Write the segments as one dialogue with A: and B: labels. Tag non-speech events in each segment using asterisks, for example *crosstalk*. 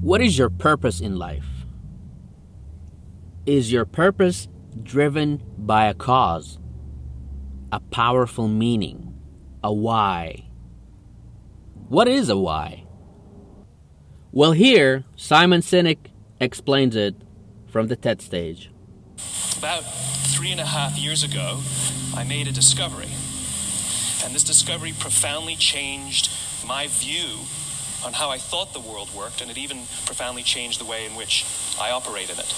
A: What is your purpose in life? Is your purpose driven by a cause, a powerful meaning, a why? What is a why? Well, here, Simon Sinek explains it from the TED stage.
B: About three and a half years ago, I made a discovery. And this discovery profoundly changed my view on how I thought the world worked, and it even profoundly changed the way in which I operate in it.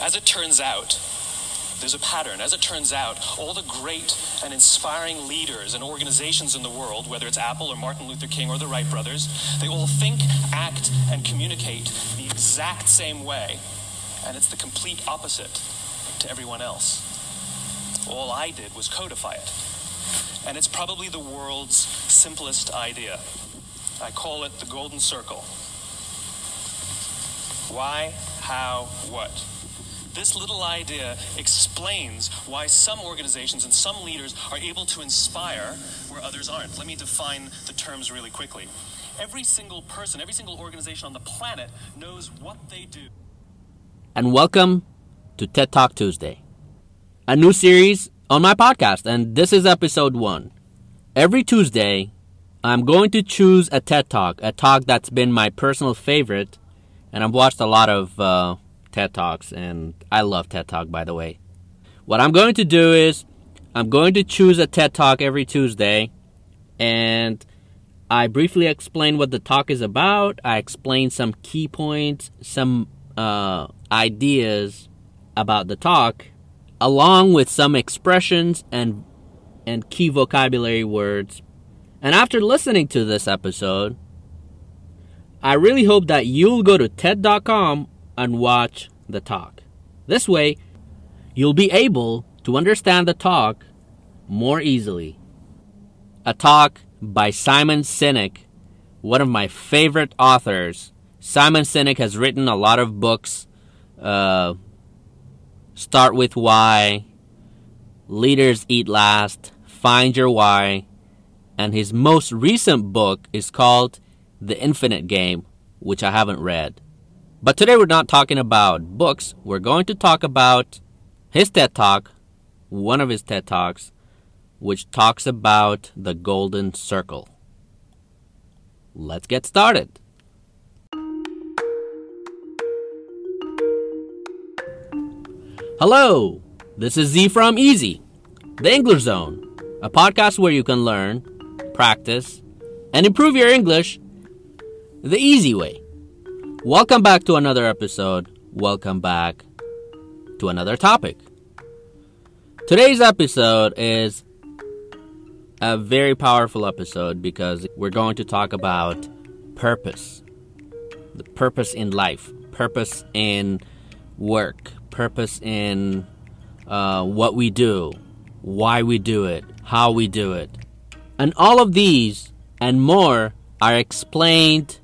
B: As it turns out, there's a pattern. As it turns out, all the great and inspiring leaders and organizations in the world, whether it's Apple or Martin Luther King or the Wright brothers, they all think, act, and communicate the exact same way. And it's the complete opposite to everyone else. All I did was codify it. And it's probably the world's simplest idea. I call it the golden circle. Why, how, what? This little idea explains why some organizations and some leaders are able to inspire where others aren't. Let me define the terms really quickly. Every single person, every single organization on the planet knows what they do.
A: And welcome to TED Talk Tuesday, a new series on my podcast. And this is episode one. Every Tuesday, I'm going to choose a TED Talk, a talk that's been my personal favorite. And I've watched a lot of uh, TED Talks, and I love TED Talk, by the way. What I'm going to do is, I'm going to choose a TED Talk every Tuesday, and I briefly explain what the talk is about. I explain some key points, some uh, ideas about the talk, along with some expressions and and key vocabulary words. And after listening to this episode, I really hope that you'll go to TED.com and watch the talk. This way, you'll be able to understand the talk more easily. A talk by Simon Sinek, one of my favorite authors. Simon Sinek has written a lot of books. Uh, Start with Why, Leaders Eat Last, Find Your Why, and his most recent book is called The Infinite Game, which I haven't read. But today we're not talking about books, we're going to talk about his TED Talk, one of his TED Talks, which talks about the golden circle. Let's get started. Hello, this is Z from Easy, the English Zone, a podcast where you can learn, practice, and improve your English the easy way. Welcome back to another episode. Welcome back to another topic. Today's episode is a very powerful episode because we're going to talk about purpose. The purpose in life, purpose in work, purpose in uh, what we do, why we do it, how we do it. And all of these and more are explained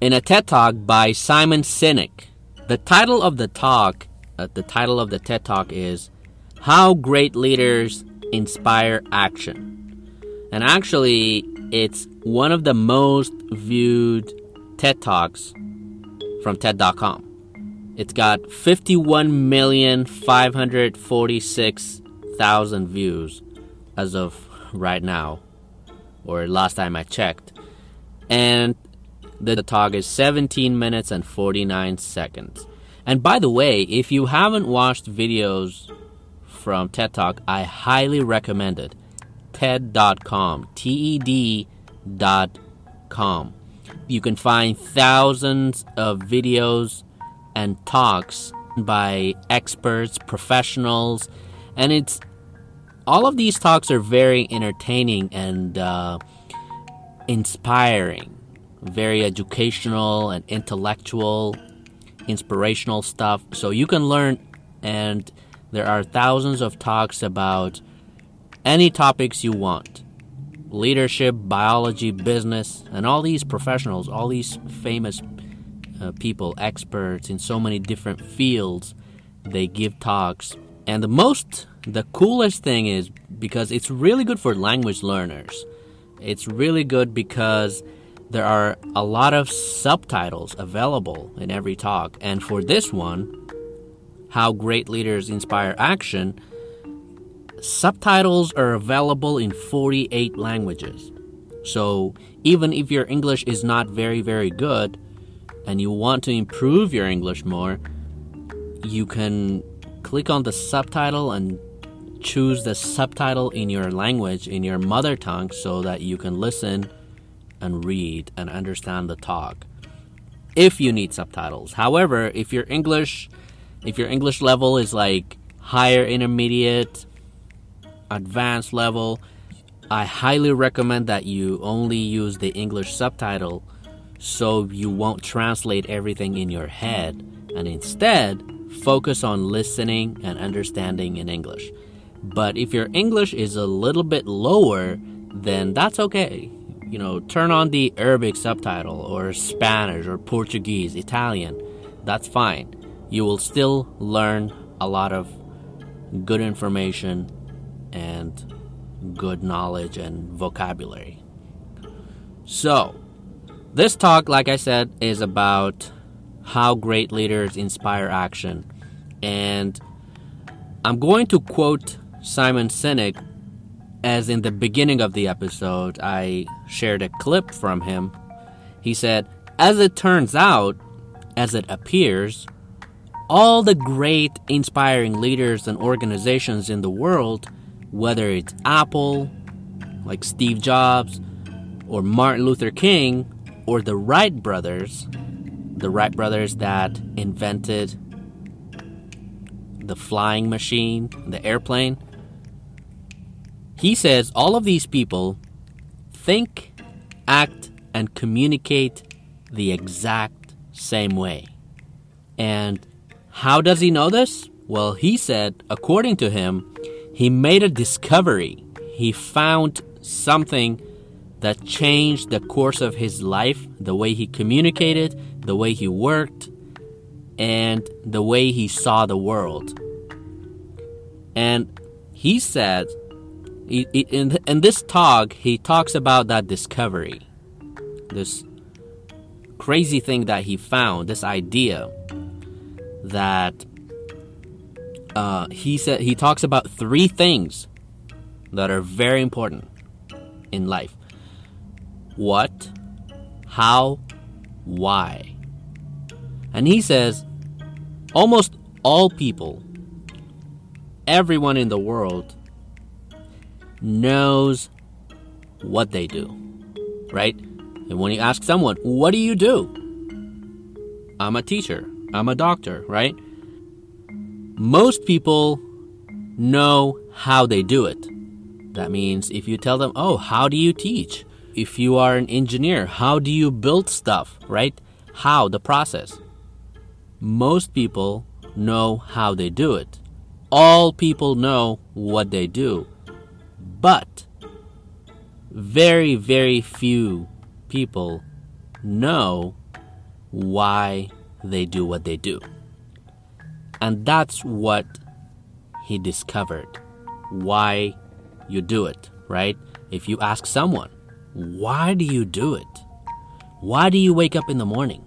A: in a TED Talk by Simon Sinek. The title of the talk, uh, the title of the TED Talk is How Great Leaders Inspire Action. And actually, it's one of the most viewed TED Talks from TED.com. It's got 51,546,000 views as of right now, or last time I checked. And the talk is 17 minutes and 49 seconds. And by the way, if you haven't watched videos from TED Talk, I highly recommend it. TED.com. T E com. You can find thousands of videos and talks by experts, professionals, and it's all of these talks are very entertaining and uh, inspiring, very educational and intellectual, inspirational stuff. So you can learn, and there are thousands of talks about any topics you want leadership, biology, business, and all these professionals, all these famous uh, people, experts in so many different fields, they give talks. And the most the coolest thing is because it's really good for language learners. It's really good because there are a lot of subtitles available in every talk. And for this one, How Great Leaders Inspire Action, subtitles are available in 48 languages. So even if your English is not very, very good and you want to improve your English more, you can click on the subtitle and choose the subtitle in your language, in your mother tongue, so that you can listen and read and understand the talk. If you need subtitles. However, if your English if your English level is like higher intermediate, advanced level, I highly recommend that you only use the English subtitle so you won't translate everything in your head and instead focus on listening and understanding in English. But if your English is a little bit lower, then that's okay. You know, turn on the Arabic subtitle or Spanish or Portuguese, Italian. That's fine. You will still learn a lot of good information and good knowledge and vocabulary. So, this talk, like I said, is about how great leaders inspire action. And I'm going to quote Simon Sinek, as in the beginning of the episode, I shared a clip from him. He said, As it turns out, as it appears, all the great inspiring leaders and organizations in the world, whether it's Apple, like Steve Jobs, or Martin Luther King, or the Wright brothers, the Wright brothers that invented the flying machine, the airplane, he says all of these people think, act, and communicate the exact same way. And how does he know this? Well, he said, according to him, he made a discovery. He found something that changed the course of his life, the way he communicated, the way he worked, and the way he saw the world. And he said in, this talk, he talks about that discovery, this crazy thing that he found, this idea that uh, he said he talks about three things that are very important in life: what, how, why. And he says almost all people, everyone in the world knows what they do, right? And when you ask someone, what do you do? I'm a teacher, I'm a doctor, right? Most people know how they do it. That means if you tell them, oh, how do you teach? If you are an engineer, how do you build stuff, right? How, the process. Most people know how they do it. All people know what they do. But very, very few people know why they do what they do. And that's what he discovered. Why you do it, right? If you ask someone, why do you do it? Why do you wake up in the morning?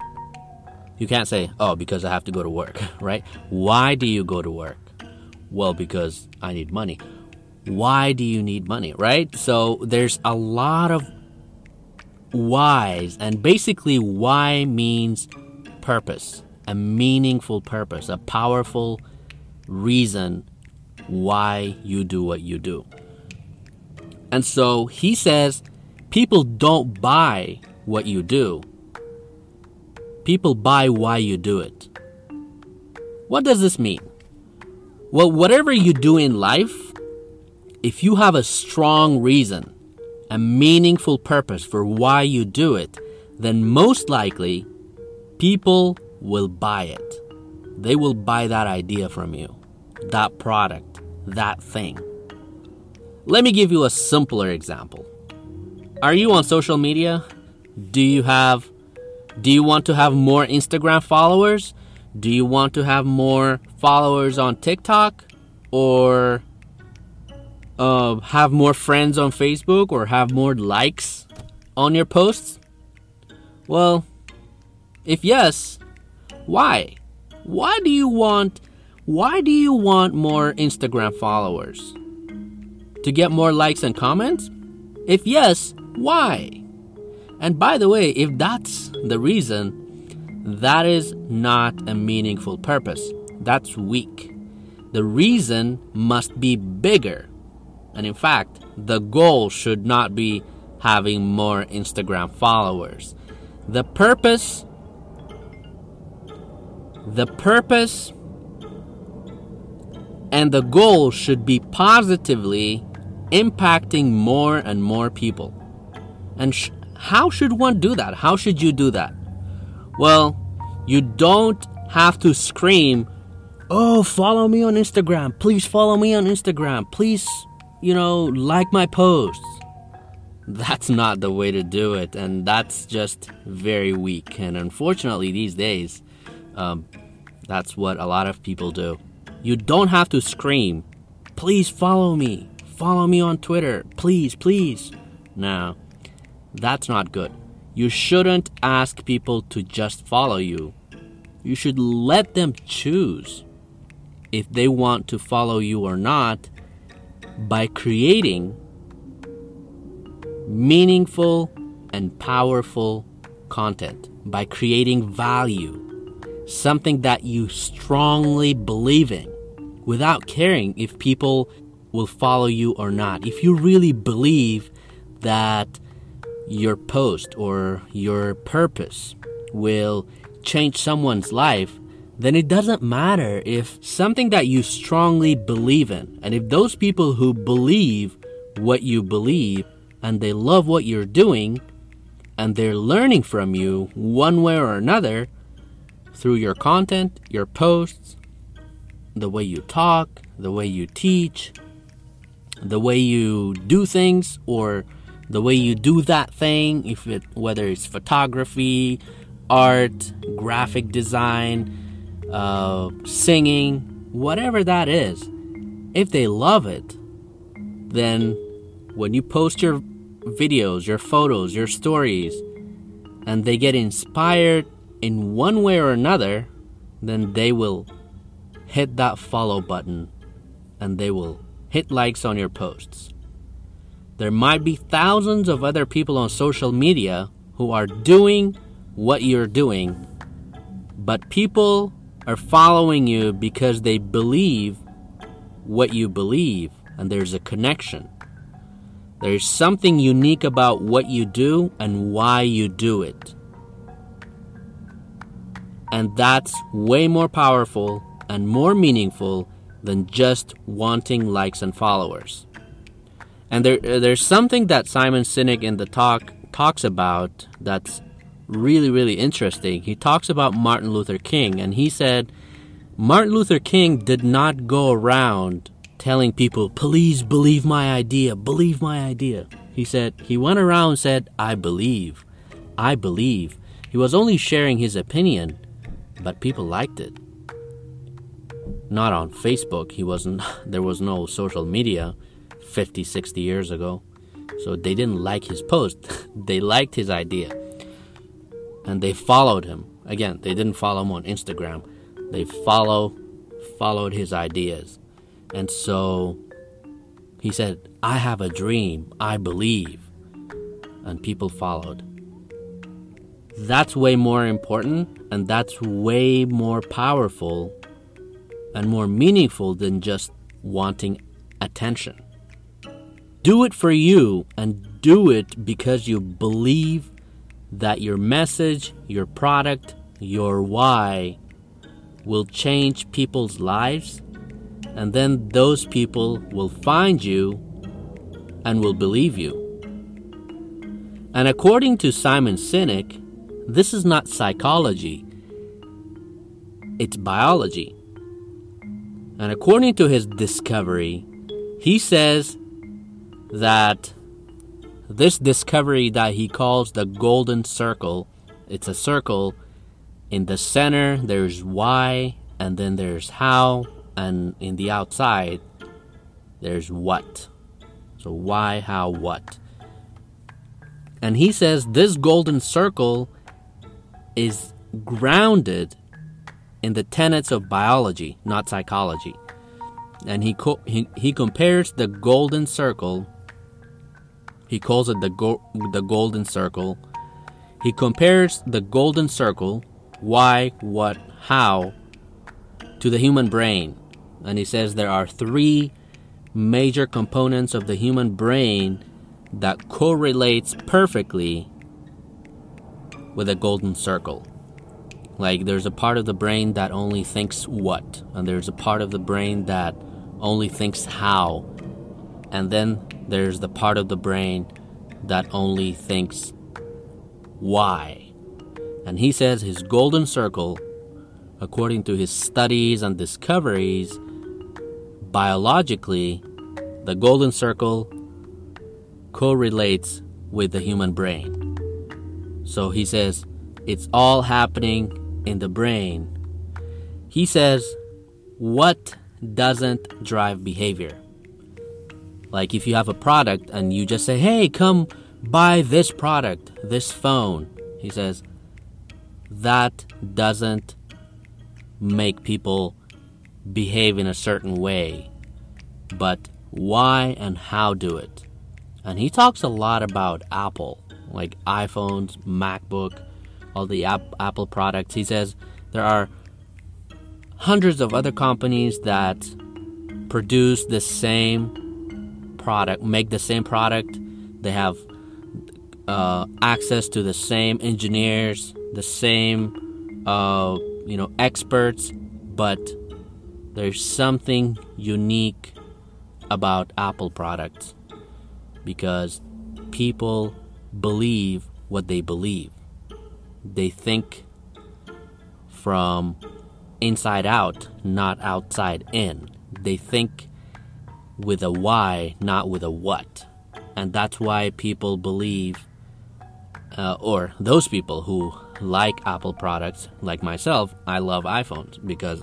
A: You can't say, oh, because I have to go to work, *laughs* right? Why do you go to work? Well, because I need money why do you need money, right? So there's a lot of whys, and basically, why means purpose, a meaningful purpose, a powerful reason why you do what you do. And so he says people don't buy what you do, people buy why you do it. What does this mean? Well, whatever you do in life, if you have a strong reason, a meaningful purpose for why you do it, then most likely people will buy it. They will buy that idea from you, that product, that thing. Let me give you a simpler example. Are you on social media? Do you have do you want to have more Instagram followers? Do you want to have more followers on TikTok or uh, have more friends on Facebook or have more likes on your posts? Well, if yes, why? Why do you want why do you want more Instagram followers? To get more likes and comments? If yes, why? And by the way, if that's the reason, that is not a meaningful purpose. That's weak. The reason must be bigger. And in fact, the goal should not be having more Instagram followers. The purpose the purpose and the goal should be positively impacting more and more people. And sh- how should one do that? How should you do that? Well, you don't have to scream, Oh, follow me on Instagram. Please follow me on Instagram. Please, you know, like my posts. That's not the way to do it, and that's just very weak. And unfortunately, these days, um, that's what a lot of people do. You don't have to scream, please follow me. Follow me on Twitter. Please, please. No, that's not good. You shouldn't ask people to just follow you. You should let them choose if they want to follow you or not by creating meaningful and powerful content, by creating value, something that you strongly believe in without caring if people will follow you or not. If you really believe that your post or your purpose will change someone's life, then it doesn't matter if something that you strongly believe in, and if those people who believe what you believe and they love what you're doing and they're learning from you one way or another through your content, your posts, the way you talk, the way you teach, the way you do things, or the way you do that thing, if it whether it's photography, art, graphic design, uh, singing, whatever that is, if they love it, then when you post your videos, your photos, your stories, and they get inspired in one way or another, then they will hit that follow button and they will hit likes on your posts. There might be thousands of other people on social media who are doing what you're doing, but people are following you because they believe what you believe and there's a connection. There's something unique about what you do and why you do it. And that's way more powerful and more meaningful than just wanting likes and followers. And there, uh, there's something that Simon Sinek in the talk talks about that's really, really interesting. He talks about Martin Luther King, and he said Martin Luther King did not go around telling people, please believe my idea, believe my idea. He said, he went around and said, I believe, I believe. He was only sharing his opinion, but people liked it. Not on Facebook, he wasn't, *laughs* there was no social media 50, 60 years ago. So they didn't like his post, *laughs* they liked his idea. And they followed him. Again, they didn't follow him on Instagram. They follow followed his ideas. And so he said, I have a dream, I believe. And people followed. That's way more important, and that's way more powerful and more meaningful than just wanting attention. Do it for you, and do it because you believe that your message, your product, your why will change people's lives and then those people will find you and will believe you. And according to Simon Sinek, this is not psychology, it's biology. And according to his discovery, he says that this discovery that he calls the golden circle, it's a circle. In the center, there's why, and then there's how, and in the outside, there's what. So, why, how, what? And he says this golden circle is grounded in the tenets of biology, not psychology. And he, co- he, he compares the golden circle, he calls it the, go- the golden circle. He compares the golden circle, why, what, how, to the human brain. And he says there are three major components of the human brain that correlates perfectly with a golden circle. Like there's a part of the brain that only thinks what, and there's a part of the brain that only thinks how, and then there's the part of the brain that only thinks why. And he says his golden circle, according to his studies and discoveries, biologically, the golden circle correlates with the human brain. So he says it's all happening in the brain. He says, What doesn't drive behavior? Like if you have a product and you just say, Hey, come buy this product, this phone. He says, That doesn't make people behave in a certain way. But why and how do it? And he talks a lot about Apple, like iPhones, MacBook, all the app- Apple products. He says there are hundreds of other companies that produce the same product, make the same product. They have uh, access to the same engineers, the same, uh, you know, experts, but there's something unique about Apple products because people believe what they believe. They think from inside out, not outside in. They think with a why, not with a what. And that's why people believe, uh, or those people who like Apple products, like myself, I love iPhones because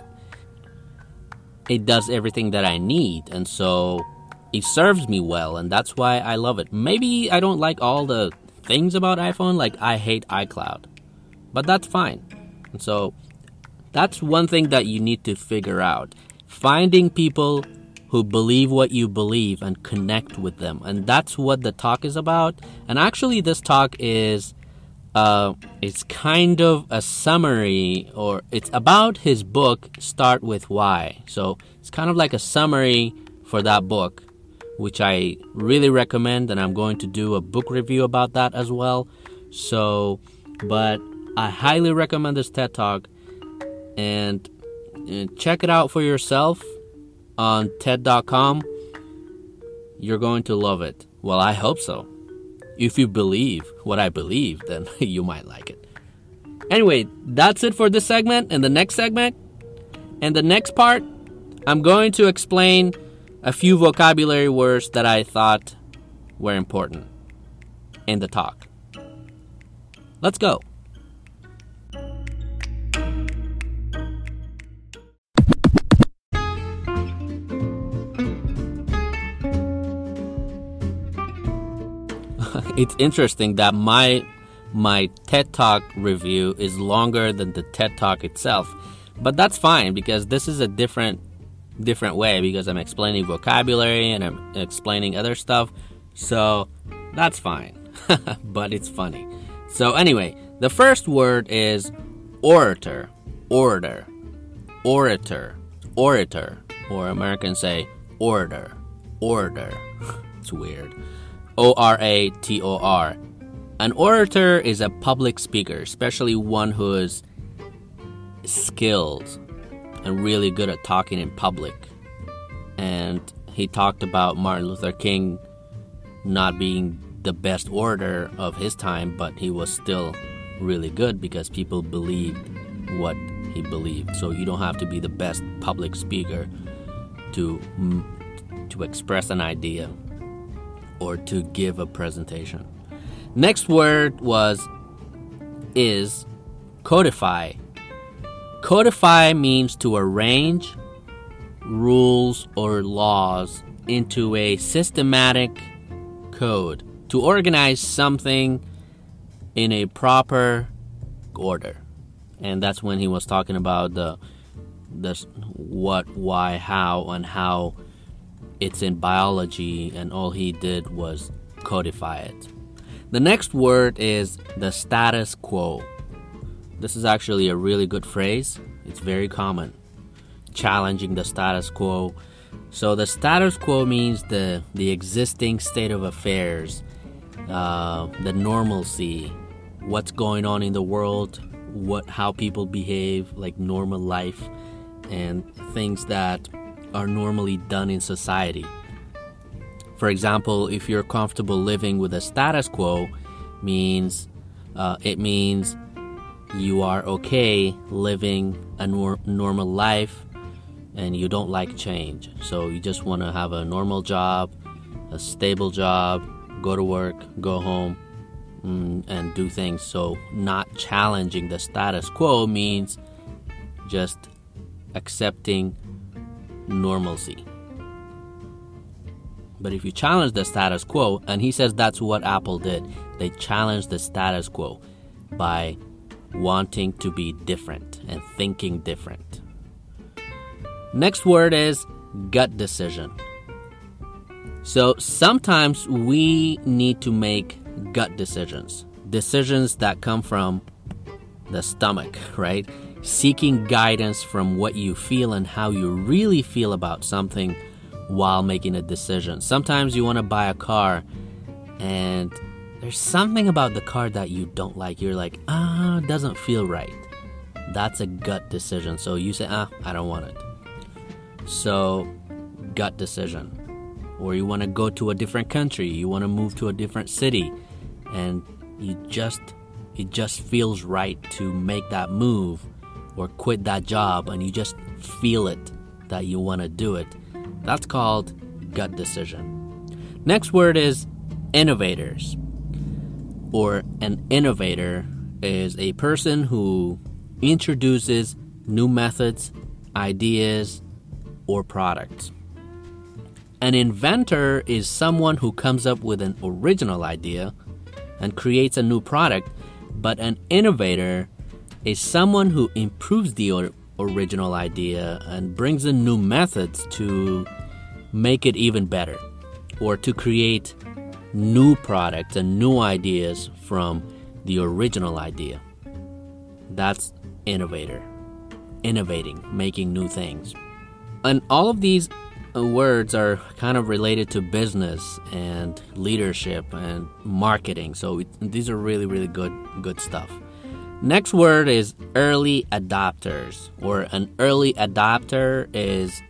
A: it does everything that I need. And so it serves me well, and that's why I love it. Maybe I don't like all the things about iPhone, like I hate iCloud, but that's fine. And so that's one thing that you need to figure out finding people who believe what you believe and connect with them. And that's what the talk is about. And actually, this talk is. Uh, it's kind of a summary, or it's about his book, Start with Why. So it's kind of like a summary for that book which I really recommend, and I'm going to do a book review about that as well. So, but I highly recommend this TED Talk, and, and check it out for yourself on TED.com. You're going to love it. Well, I hope so. If you believe what I believe, *laughs* then you might like it. Anyway, that's it for this segment. And the next segment, and the next part, I'm going to explain a few vocabulary words that I thought were important in the talk. Let's go. It's interesting that my my TED Talk review is longer than the TED Talk itself. But that's fine because this is a different different way because I'm explaining vocabulary and I'm explaining other stuff. So that's fine. *laughs* but it's funny. So anyway, the first word is orator, orator, orator, orator, or Americans say order, order. *laughs* it's weird. O R A T O R. An orator is a public speaker, especially one who is skilled and really good at talking in public. And he talked about Martin Luther King not being the best orator of his time, but he was still really good because people believed what he believed. So you don't have to be the best public speaker to to express an idea or to give a presentation. Next word was is codify Codify means to arrange rules or laws into a systematic code to organize something in a proper order. And that's when he was talking about the the what, why, how, and how it's in biology, and all he did was codify it. The next word is the status quo. This is actually a really good phrase. It's very common. Challenging the status quo. So the status quo means the the existing state of affairs, uh, the normalcy, what's going on in the world, what how people behave, like normal life, and things that are normally done in society. For example, if you're comfortable living with a status quo, means uh, it means you are okay living a nor- normal life and you don't like change. So you just want to have a normal job, a stable job, go to work, go home, mm, and do things. So not challenging the status quo means just accepting normalcy. But if you challenge the status quo, and he says that's what Apple did, they challenged the status quo by wanting to be different and thinking different. Next word is gut decision. So sometimes we need to make gut decisions, decisions that come from the stomach, right? Seeking guidance from what you feel and how you really feel about something while making a decision. Sometimes you want to buy a car and there's something about the car that you don't like. You're like, ah, it doesn't feel right. That's a gut decision. So you say, ah, I don't want it. So, gut decision. Or you want to go to a different country, you want to move to a different city, and you just, it just feels right to make that move or quit that job, and you just feel it that you want to do it. That's called gut decision. Next word is innovators. Or an innovator is a person who introduces new methods, ideas, or products. An inventor is someone who comes up with an original idea and creates a new product, but an innovator is someone who improves the or- original idea and brings in new methods to make it even better or to create new products and new ideas from the original idea. That's innovator. Innovating, making new things. And all of these uh, words are kind of related to business and leadership and marketing. So it, these are really really good good stuff. Next word is early adopters or an early adopter is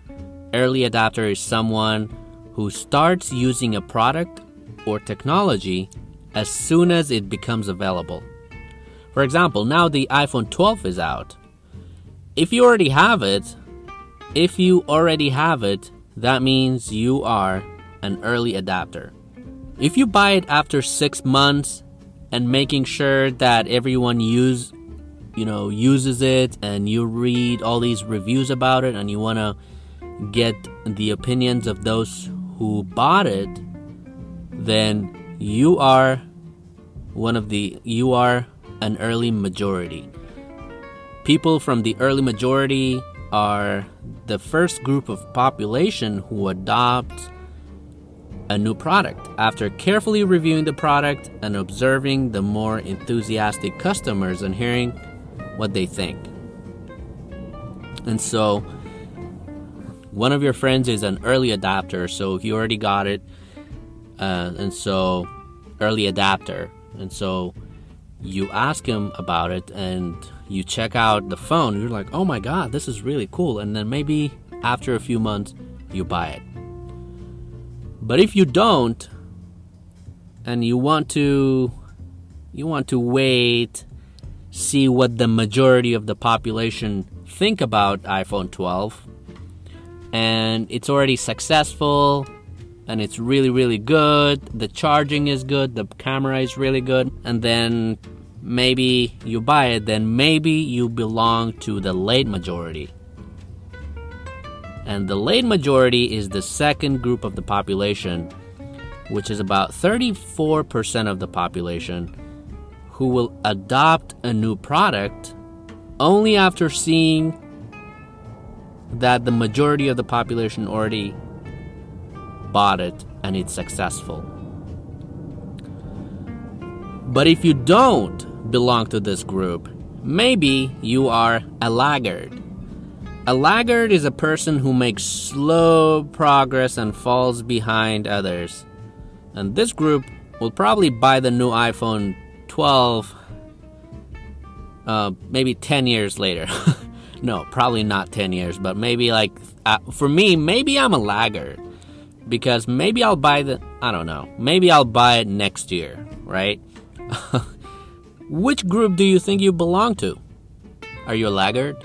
A: early adopter is someone who starts using a product or technology as soon as it becomes available. For example, now the iPhone 12 is out. If you already have it, if you already have it, that means you are an early adapter. If you buy it after 6 months and making sure that everyone use you know uses it and you read all these reviews about it and you want to get the opinions of those who bought it then you are one of the you are an early majority. People from the early majority are the first group of population who adopts a new product after carefully reviewing the product and observing the more enthusiastic customers and hearing what they think. And so, one of your friends is an early adapter, so he already got it, uh, and so early adapter, and so you ask him about it, and you check out the phone. You're like, oh my god, this is really cool, and then maybe after a few months, you buy it. But if you don't, and you want to, you want to wait, see what the majority of the population think about iPhone 12, and it's already successful, and it's really really good. The charging is good, the camera is really good, and then maybe you buy it, then maybe you belong to the late majority and the late majority is the second group of the population which is about 34% of the population, who will adopt a new product only after seeing that the majority of the population already bought it and it's successful. But if you don't belong to this group, maybe you are a laggard. A laggard is a person who makes slow progress and falls behind others. And this group will probably buy the new iPhone 12 uh, maybe 10 years later. *laughs* no, probably not 10 years, but maybe like, uh, for me, maybe I'm a laggard because maybe I'll buy the, I don't know, maybe I'll buy it next year, right? *laughs* Which group do you think you belong to? Are you a laggard?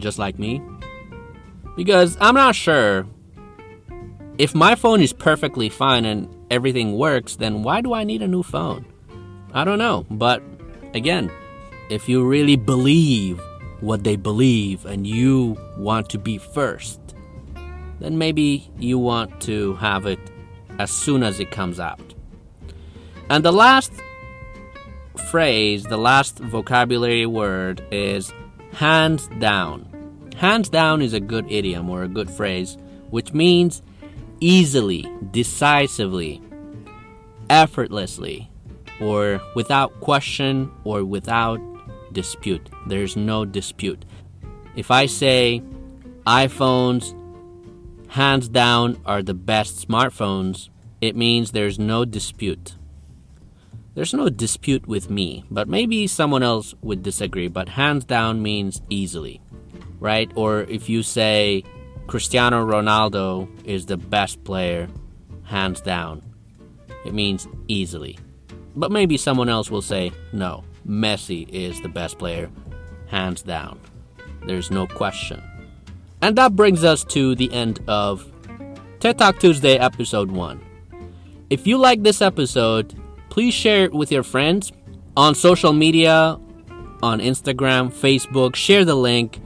A: Just like me? Because I'm not sure. If my phone is perfectly fine and everything works, then why do I need a new phone? I don't know, but again, if you really believe what they believe and you want to be first, then maybe you want to have it as soon as it comes out. And the last phrase, the last vocabulary word is hands down. Hands down is a good idiom or a good phrase, which means easily, decisively, effortlessly, or without question or without dispute. There's no dispute. If I say iPhones, hands down, are the best smartphones, it means there's no dispute. There's no dispute with me, but maybe someone else would disagree, but hands down means easily, right? Or if you say Cristiano Ronaldo is the best player, hands down, it means easily. But maybe someone else will say, no, Messi is the best player, hands down. There's no question. And that brings us to the end of TED Talk Tuesday, episode 1. If you like this episode, please share it with your friends on social media, on Instagram, Facebook. Share the link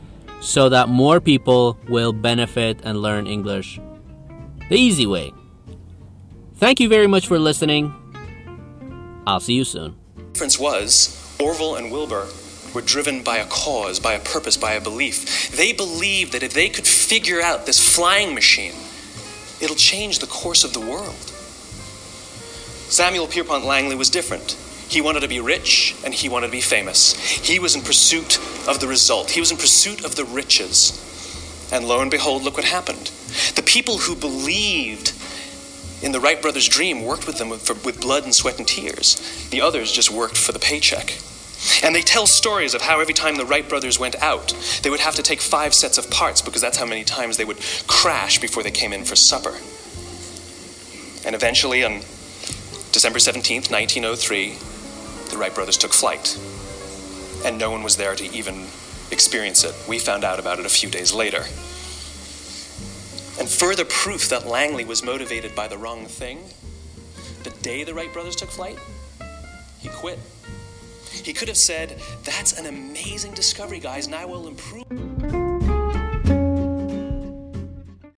A: so that more people will benefit and learn English the easy way. Thank you very much for listening. I'll see you soon.
B: The difference was Orville and Wilbur were driven by a cause, by a purpose, by a belief. They believed that if they could figure out this flying machine, it'll change the course of the world. Samuel Pierpont Langley was different. He wanted to be rich and he wanted to be famous. He was in pursuit of the result, he was in pursuit of the riches. And lo and behold, look what happened. The people who believed in the Wright brothers' dream worked with them with, blood and sweat and tears. The others just worked for the paycheck. And they tell stories of how every time the Wright brothers went out, they would have to take five sets of parts because that's how many times they would crash before they came in for supper. And eventually, on December 17th, 1903, the Wright brothers took flight. And no one was there to even experience it. We found out about it a few days later. And further proof that Langley was motivated by the wrong thing, the day the Wright brothers took flight, he quit. He could have said, That's an amazing discovery, guys, and I will improve.